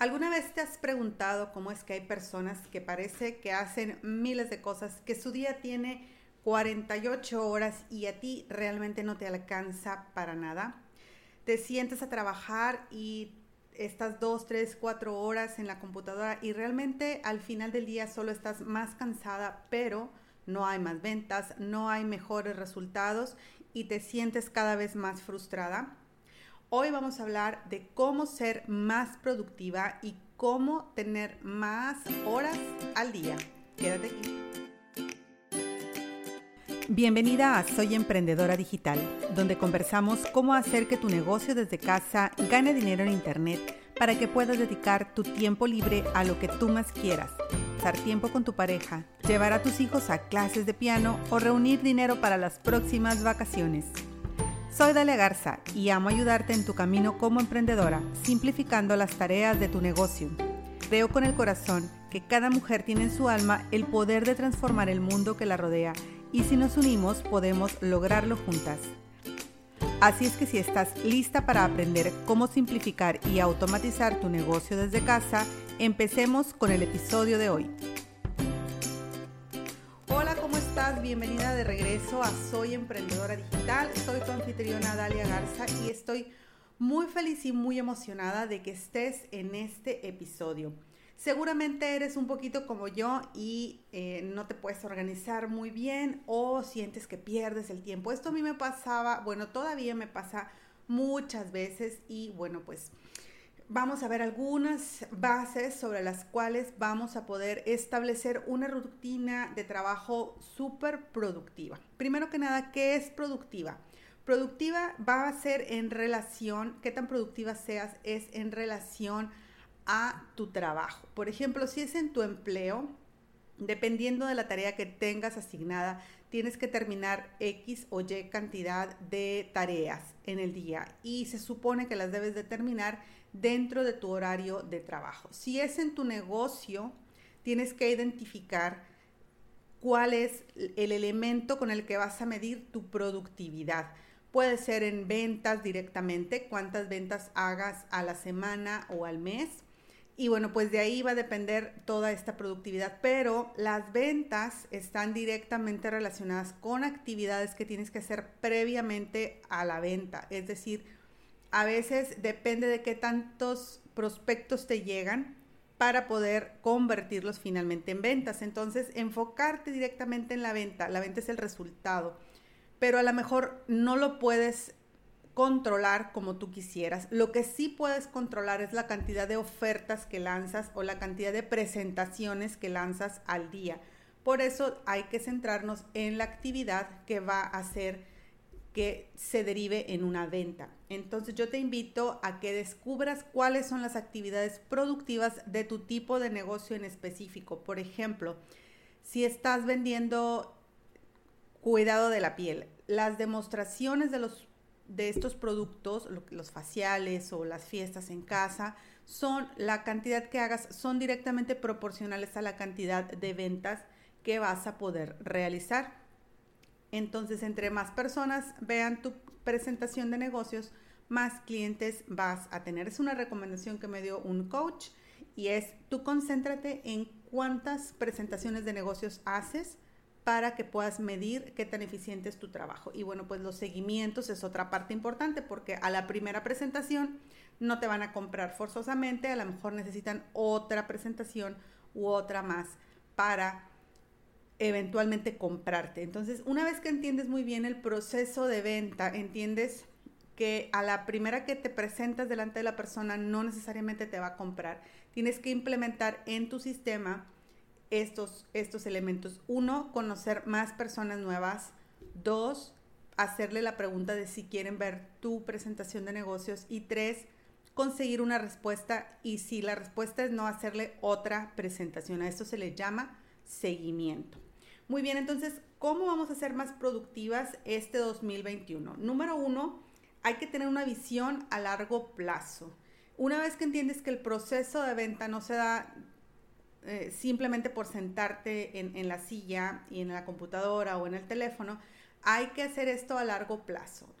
¿Alguna vez te has preguntado cómo es que hay personas que parece que hacen miles de cosas, que su día tiene 48 horas y a ti realmente no te alcanza para nada? Te sientes a trabajar y estás dos, tres, cuatro horas en la computadora y realmente al final del día solo estás más cansada, pero no hay más ventas, no hay mejores resultados y te sientes cada vez más frustrada. Hoy vamos a hablar de cómo ser más productiva y cómo tener más horas al día. Quédate aquí. Bienvenida a Soy Emprendedora Digital, donde conversamos cómo hacer que tu negocio desde casa gane dinero en Internet para que puedas dedicar tu tiempo libre a lo que tú más quieras, pasar tiempo con tu pareja, llevar a tus hijos a clases de piano o reunir dinero para las próximas vacaciones. Soy Dalia Garza y amo ayudarte en tu camino como emprendedora, simplificando las tareas de tu negocio. Creo con el corazón que cada mujer tiene en su alma el poder de transformar el mundo que la rodea y si nos unimos podemos lograrlo juntas. Así es que si estás lista para aprender cómo simplificar y automatizar tu negocio desde casa, empecemos con el episodio de hoy. Bienvenida de regreso a Soy Emprendedora Digital. Soy tu anfitriona Dalia Garza y estoy muy feliz y muy emocionada de que estés en este episodio. Seguramente eres un poquito como yo y eh, no te puedes organizar muy bien o sientes que pierdes el tiempo. Esto a mí me pasaba, bueno, todavía me pasa muchas veces y bueno, pues vamos a ver algunas bases sobre las cuales vamos a poder establecer una rutina de trabajo súper productiva. Primero que nada, ¿qué es productiva? Productiva va a ser en relación, qué tan productiva seas, es en relación a tu trabajo. Por ejemplo, si es en tu empleo, dependiendo de la tarea que tengas asignada, tienes que terminar X o Y cantidad de tareas en el día y se supone que las debes de terminar dentro de tu horario de trabajo. Si es en tu negocio, tienes que identificar cuál es el elemento con el que vas a medir tu productividad. Puede ser en ventas directamente, cuántas ventas hagas a la semana o al mes. Y bueno, pues de ahí va a depender toda esta productividad, pero las ventas están directamente relacionadas con actividades que tienes que hacer previamente a la venta. Es decir, a veces depende de qué tantos prospectos te llegan para poder convertirlos finalmente en ventas. Entonces, enfocarte directamente en la venta. La venta es el resultado, pero a lo mejor no lo puedes controlar como tú quisieras. Lo que sí puedes controlar es la cantidad de ofertas que lanzas o la cantidad de presentaciones que lanzas al día. Por eso hay que centrarnos en la actividad que va a hacer que se derive en una venta. Entonces yo te invito a que descubras cuáles son las actividades productivas de tu tipo de negocio en específico. Por ejemplo, si estás vendiendo cuidado de la piel, las demostraciones de los de estos productos, los faciales o las fiestas en casa, son la cantidad que hagas son directamente proporcionales a la cantidad de ventas que vas a poder realizar. Entonces, entre más personas vean tu presentación de negocios, más clientes vas a tener. Es una recomendación que me dio un coach y es tú concéntrate en cuántas presentaciones de negocios haces para que puedas medir qué tan eficiente es tu trabajo. Y bueno, pues los seguimientos es otra parte importante porque a la primera presentación no te van a comprar forzosamente, a lo mejor necesitan otra presentación u otra más para eventualmente comprarte. Entonces, una vez que entiendes muy bien el proceso de venta, entiendes que a la primera que te presentas delante de la persona no necesariamente te va a comprar. Tienes que implementar en tu sistema estos, estos elementos. Uno, conocer más personas nuevas. Dos, hacerle la pregunta de si quieren ver tu presentación de negocios. Y tres, conseguir una respuesta. Y si la respuesta es no, hacerle otra presentación. A esto se le llama seguimiento. Muy bien, entonces, ¿cómo vamos a ser más productivas este 2021? Número uno, hay que tener una visión a largo plazo. Una vez que entiendes que el proceso de venta no se da eh, simplemente por sentarte en, en, la silla y en la computadora o en el teléfono, hay que hacer esto a largo plazo.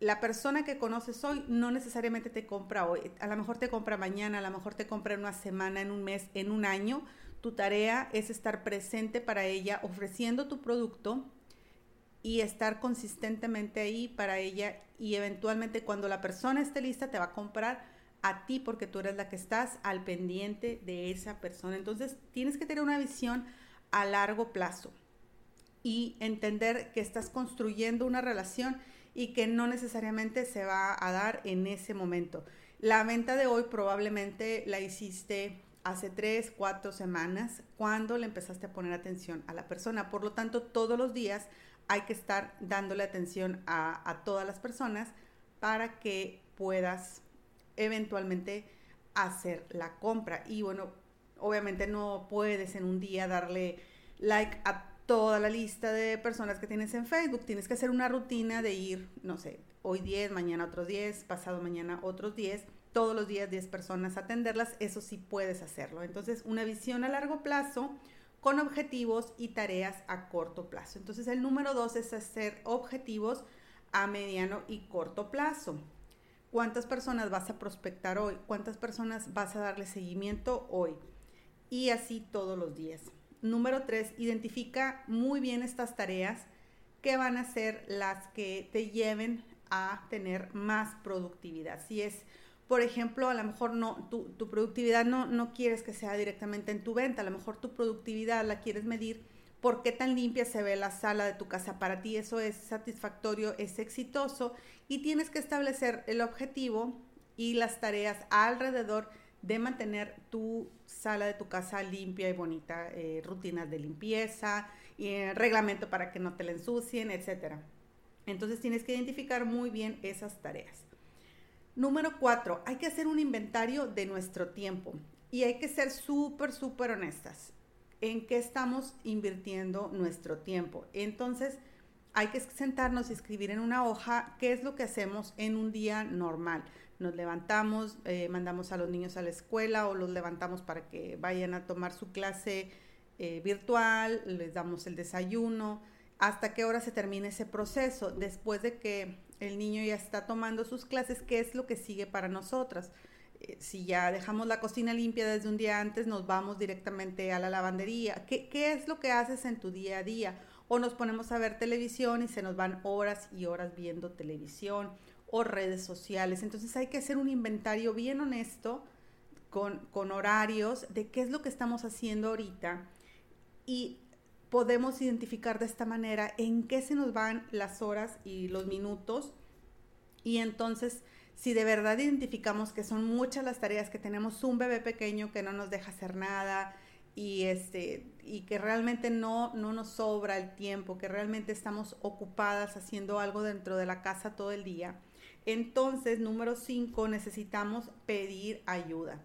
la persona que conoces hoy no necesariamente te compra hoy, a lo mejor te compra mañana, a lo mejor te compra en una semana, en un mes, en un año. Tu tarea es estar presente para ella, ofreciendo tu producto y estar consistentemente ahí para ella y eventualmente cuando la persona esté lista te va a comprar a ti porque tú eres la que estás al pendiente de esa persona. Entonces tienes que tener una visión a largo plazo y entender que estás construyendo una relación y que no necesariamente se va a dar en ese momento. La venta de hoy probablemente la hiciste hace tres, cuatro semanas cuando le empezaste a poner atención a la persona. Por lo tanto, todos los días hay que estar dándole atención a, todas las personas para que puedas eventualmente hacer la compra. Y bueno, obviamente no puedes en un día darle like a toda la lista de personas que tienes en Facebook. Tienes que hacer una rutina de ir, no sé, hoy 10, mañana otros 10, pasado mañana otros 10, todos los días 10 personas atenderlas. Eso sí puedes hacerlo. Entonces, una visión a largo plazo con objetivos y tareas a corto plazo. Entonces, el número dos es hacer objetivos a mediano y corto plazo. ¿Cuántas personas vas a prospectar hoy? ¿Cuántas personas vas a darle seguimiento hoy? Y así todos los días. Número tres, identifica muy bien estas tareas que van a ser las que te lleven a tener más productividad. Si es, por ejemplo, a lo mejor no, tu, productividad no, no quieres que sea directamente en tu venta, a lo mejor tu productividad la quieres medir por qué tan limpia se ve la sala de tu casa. Para ti eso es satisfactorio, es exitoso y tienes que establecer el objetivo y las tareas alrededor de mantener tu sala de tu casa limpia y bonita, eh, rutinas de limpieza, eh, reglamento para que no te la ensucien, etc. Entonces tienes que identificar muy bien esas tareas. Número cuatro, hay que hacer un inventario de nuestro tiempo y hay que ser súper, súper honestas en qué estamos invirtiendo nuestro tiempo. Entonces, hay que sentarnos y escribir en una hoja qué es lo que hacemos en un día normal nos levantamos, eh, mandamos a los niños a la escuela o los levantamos para que vayan a tomar su clase eh, virtual, les damos el desayuno, hasta qué hora se termina ese proceso, después de que el niño ya está tomando sus clases, qué es lo que sigue para nosotras. Eh, si ya dejamos la cocina limpia desde un día antes, nos vamos directamente a la lavandería. ¿Qué, ¿Qué es lo que haces en tu día a día? O nos ponemos a ver televisión y se nos van horas y horas viendo televisión o redes sociales. Entonces hay que hacer un inventario bien honesto con, con horarios de qué es lo que estamos haciendo ahorita y podemos identificar de esta manera en qué se nos van las horas y los minutos y entonces si de verdad identificamos que son muchas las tareas que tenemos un bebé pequeño que no nos deja hacer nada y este y que realmente no no nos sobra el tiempo, que realmente estamos ocupadas haciendo algo dentro de la casa todo el día, entonces, número cinco, necesitamos pedir ayuda.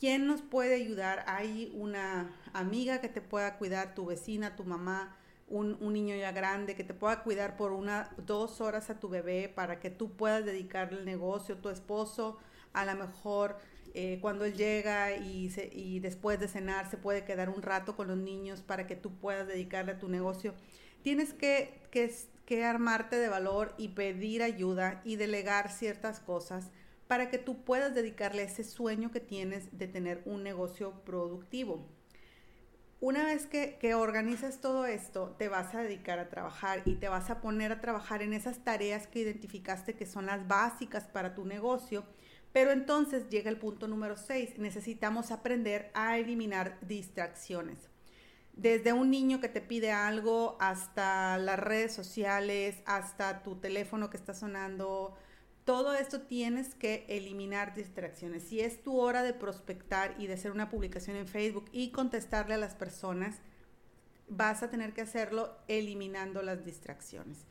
¿Quién nos puede ayudar? Hay una amiga que te pueda cuidar, tu vecina, tu mamá, un, niño ya grande que te pueda cuidar por una, dos horas a tu bebé para que tú puedas dedicarle el negocio, tu esposo, a lo mejor eh, cuando él llega y, y después de cenar se puede quedar un rato con los niños para que tú puedas dedicarle a tu negocio. Tienes que, que que armarte de valor y pedir ayuda y delegar ciertas cosas para que tú puedas dedicarle ese sueño que tienes de tener un negocio productivo. Una vez que, organizas todo esto, te vas a dedicar a trabajar y te vas a poner a trabajar en esas tareas que identificaste que son las básicas para tu negocio. Pero entonces llega el punto número 6. Necesitamos aprender a eliminar distracciones desde un niño que te pide algo hasta las redes sociales, hasta tu teléfono que está sonando, todo esto tienes que eliminar distracciones. Si es tu hora de prospectar y de hacer una publicación en Facebook y contestarle a las personas, vas a tener que hacerlo eliminando las distracciones.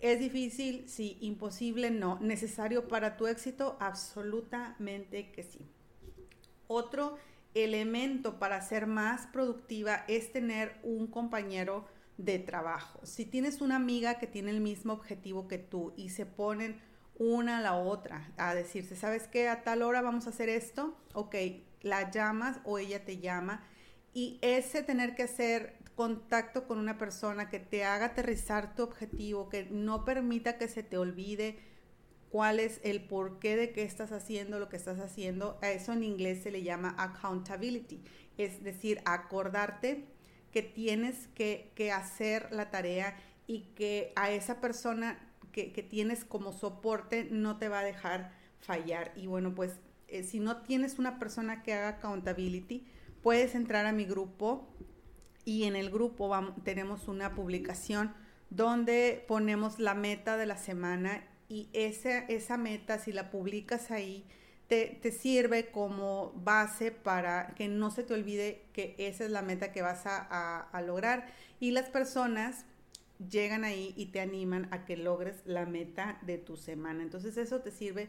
¿Es difícil? Sí. ¿Imposible? No. ¿Necesario para tu éxito? Absolutamente que sí. Otro elemento para ser más productiva es tener un compañero de trabajo. Si tienes una amiga que tiene el mismo objetivo que tú y se ponen una a la otra a decirse, ¿sabes qué? A tal hora vamos a hacer esto, ok, la llamas o ella te llama y ese tener que hacer contacto con una persona que te haga aterrizar tu objetivo, que no permita que se te olvide cuál es el porqué de qué estás haciendo lo que estás haciendo. A eso en inglés se le llama accountability, es decir, acordarte que tienes que, hacer la tarea y que a esa persona que, tienes como soporte no te va a dejar fallar. Y bueno, pues eh, si no tienes una persona que haga accountability, puedes entrar a mi grupo y en el grupo vamos, tenemos una publicación donde ponemos la meta de la semana y esa, esa meta, si la publicas ahí, te, sirve como base para que no se te olvide que esa es la meta que vas a, a lograr. Y las personas llegan ahí y te animan a que logres la meta de tu semana. Entonces eso te sirve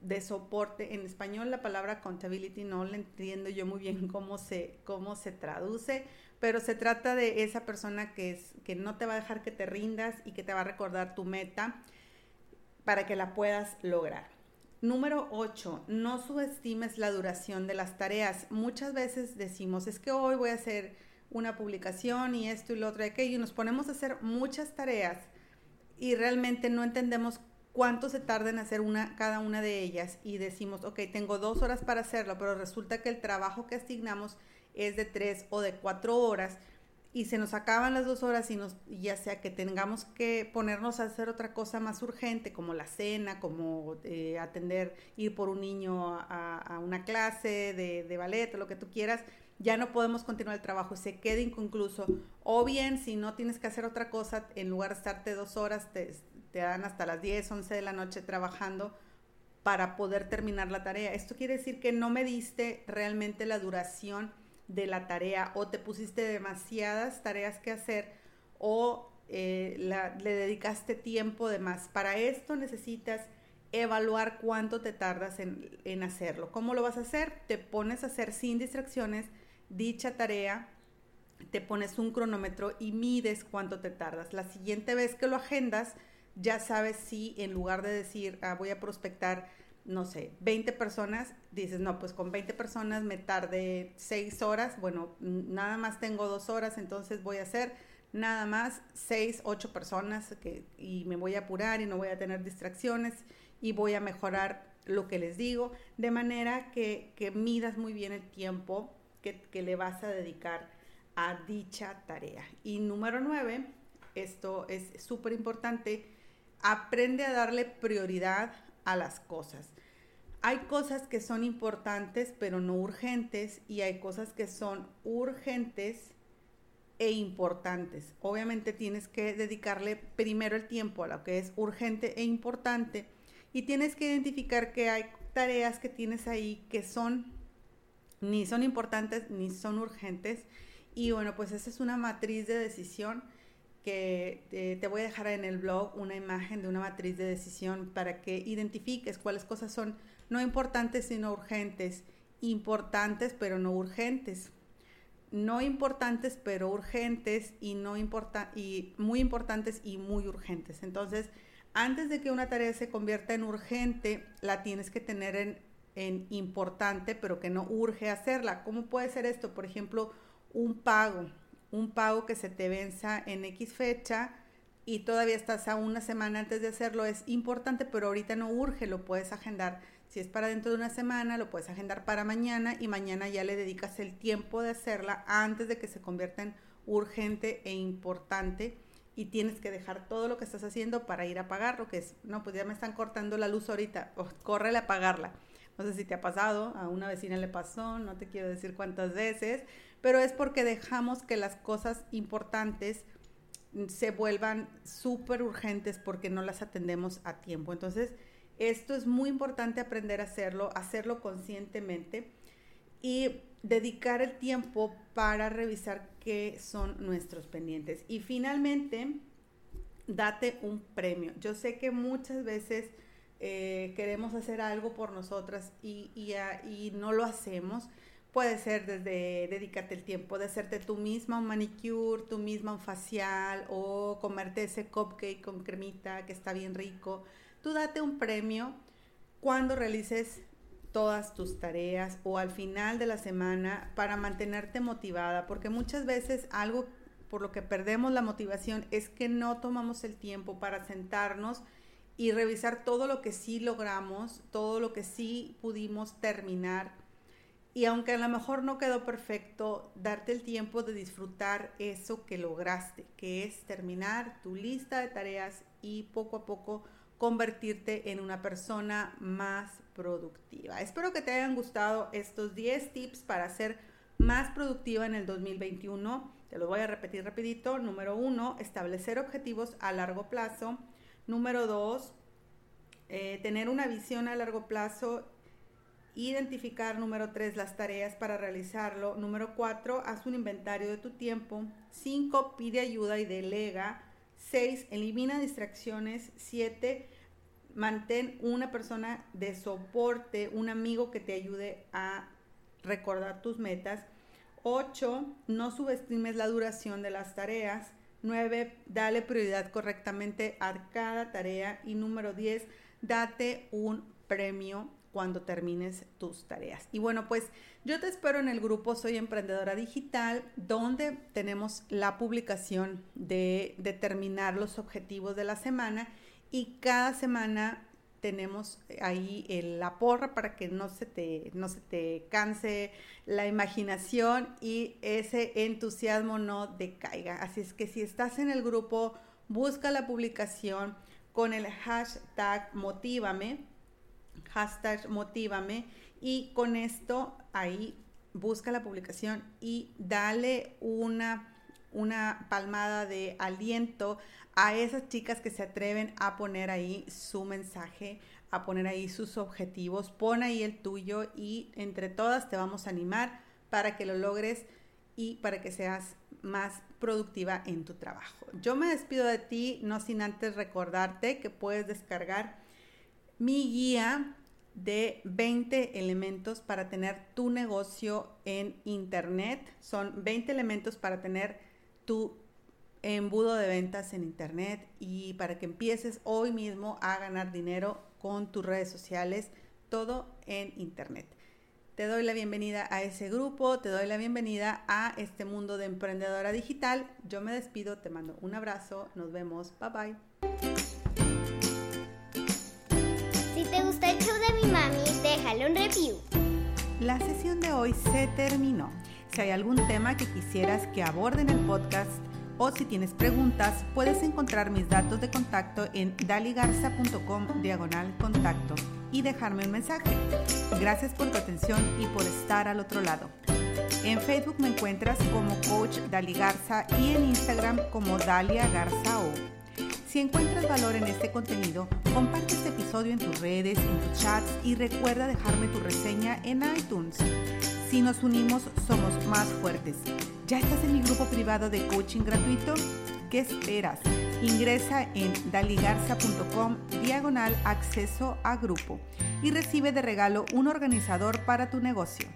de soporte. En español la palabra accountability no la entiendo yo muy bien cómo se, cómo se traduce, pero se trata de esa persona que, es, que no te va a dejar que te rindas y que te va a recordar tu meta para que la puedas lograr. Número 8, no subestimes la duración de las tareas. Muchas veces decimos, es que hoy voy a hacer una publicación y esto y lo otro y aquello, y nos ponemos a hacer muchas tareas y realmente no entendemos cuánto se tarda en hacer una, cada una de ellas y decimos, ok, tengo dos horas para hacerlo, pero resulta que el trabajo que asignamos es de tres o de cuatro horas y se nos acaban las dos horas y nos, ya sea que tengamos que ponernos a hacer otra cosa más urgente, como la cena, como eh, atender, ir por un niño a, una clase de, ballet lo que tú quieras, ya no podemos continuar el trabajo, se queda inconcluso. O bien, si no tienes que hacer otra cosa, en lugar de estarte dos horas, te, te dan hasta las 10, 11 de la noche trabajando para poder terminar la tarea. Esto quiere decir que no me diste realmente la duración de la tarea o te pusiste demasiadas tareas que hacer o eh, le dedicaste tiempo de más. Para esto necesitas evaluar cuánto te tardas en, en, hacerlo. ¿Cómo lo vas a hacer? Te pones a hacer sin distracciones dicha tarea, te pones un cronómetro y mides cuánto te tardas. La siguiente vez que lo agendas, ya sabes si en lugar de decir, ah, voy a prospectar no sé, 20 personas, dices, no, pues con 20 personas me tardé 6 horas, bueno, nada más tengo 2 horas, entonces voy a hacer nada más 6, 8 personas que, y me voy a apurar y no voy a tener distracciones y voy a mejorar lo que les digo, de manera que, que midas muy bien el tiempo que, que le vas a dedicar a dicha tarea. Y número 9, esto es súper importante, aprende a darle prioridad a las cosas. Hay cosas que son importantes pero no urgentes y hay cosas que son urgentes e importantes. Obviamente tienes que dedicarle primero el tiempo a lo que es urgente e importante y tienes que identificar que hay tareas que tienes ahí que son ni son importantes ni son urgentes y bueno, pues esa es una matriz de decisión que eh, te voy a dejar en el blog una imagen de una matriz de decisión para que identifiques cuáles cosas son no importantes sino urgentes, importantes pero no urgentes, no importantes pero urgentes y no importa y muy importantes y muy urgentes. Entonces, antes de que una tarea se convierta en urgente, la tienes que tener en, en importante pero que no urge hacerla. ¿Cómo puede ser esto? Por ejemplo, un pago un pago que se te venza en X fecha y todavía estás a una semana antes de hacerlo, es importante, pero ahorita no urge, lo puedes agendar. Si es para dentro de una semana, lo puedes agendar para mañana y mañana ya le dedicas el tiempo de hacerla antes de que se convierta en urgente e importante y tienes que dejar todo lo que estás haciendo para ir a pagar que es, no, pues ya me están cortando la luz ahorita, oh, córrele a pagarla. No sé si te ha pasado, a una vecina le pasó, no te quiero decir cuántas veces, pero es porque dejamos que las cosas importantes se vuelvan súper urgentes porque no las atendemos a tiempo. Entonces, esto es muy importante aprender a hacerlo, hacerlo conscientemente y dedicar el tiempo para revisar qué son nuestros pendientes. Y finalmente, date un premio. Yo sé que muchas veces eh, queremos hacer algo por nosotras y, y no lo hacemos. Puede ser desde dedícate el tiempo de hacerte tú misma un manicure, tú misma un facial o comerte ese cupcake con cremita que está bien rico. Tú date un premio cuando realices todas tus tareas o al final de la semana para mantenerte motivada, porque muchas veces algo por lo que perdemos la motivación es que no tomamos el tiempo para sentarnos y revisar todo lo que sí logramos, todo lo que sí pudimos terminar. Y aunque a lo mejor no quedó perfecto, darte el tiempo de disfrutar eso que lograste, que es terminar tu lista de tareas y poco a poco convertirte en una persona más productiva. Espero que te hayan gustado estos 10 tips para ser más productiva en el 2021. Te los voy a repetir rapidito. Número uno, establecer objetivos a largo plazo. Número dos, eh, tener una visión a largo plazo. Identificar, número tres, las tareas para realizarlo. Número cuatro, haz un inventario de tu tiempo. Cinco, pide ayuda y delega. Seis, elimina distracciones. Siete, mantén una persona de soporte, un amigo que te ayude a recordar tus metas. 8. No subestimes la duración de las tareas. 9. Dale prioridad correctamente a cada tarea. Y número 10. Date un premio cuando termines tus tareas. Y bueno, pues yo te espero en el grupo Soy Emprendedora Digital, donde tenemos la publicación de determinar los objetivos de la semana y cada semana tenemos ahí la porra para que no se te, no se te canse la imaginación y ese entusiasmo no decaiga. Así es que si estás en el grupo, busca la publicación con el hashtag motívame, hashtag motívame y con esto ahí busca la publicación y dale una, una palmada de aliento a esas chicas que se atreven a poner ahí su mensaje, a poner ahí sus objetivos, pon ahí el tuyo y entre todas te vamos a animar para que lo logres y para que seas más productiva en tu trabajo. Yo me despido de ti, no sin antes recordarte que puedes descargar mi guía de 20 elementos para tener tu negocio en Internet. Son 20 elementos para tener tu embudo de ventas en internet y para que empieces hoy mismo a ganar dinero con tus redes sociales, todo en internet. Te doy la bienvenida a ese grupo, te doy la bienvenida a este mundo de emprendedora digital. Yo me despido, te mando un abrazo, nos vemos, bye bye. Te gusta el show de mi mami, déjale un review. La sesión de hoy se terminó. Si hay algún tema que quisieras que aborde en el podcast, o si tienes preguntas, puedes encontrar mis datos de contacto en daligarza.com diagonal contacto y dejarme un mensaje. Gracias por tu atención y por estar al otro lado. En Facebook me encuentras como Coach Dali Garza y en Instagram como Dalia Garza O. Si encuentras valor en este contenido, comparte este episodio en tus redes, en tus chats y recuerda dejarme tu reseña en iTunes. Si nos unimos, somos más fuertes. ¿Ya estás en mi grupo privado de coaching gratuito? ¿Qué esperas? Ingresa en daligarza.com diagonal acceso a grupo y recibe de regalo un organizador para tu negocio.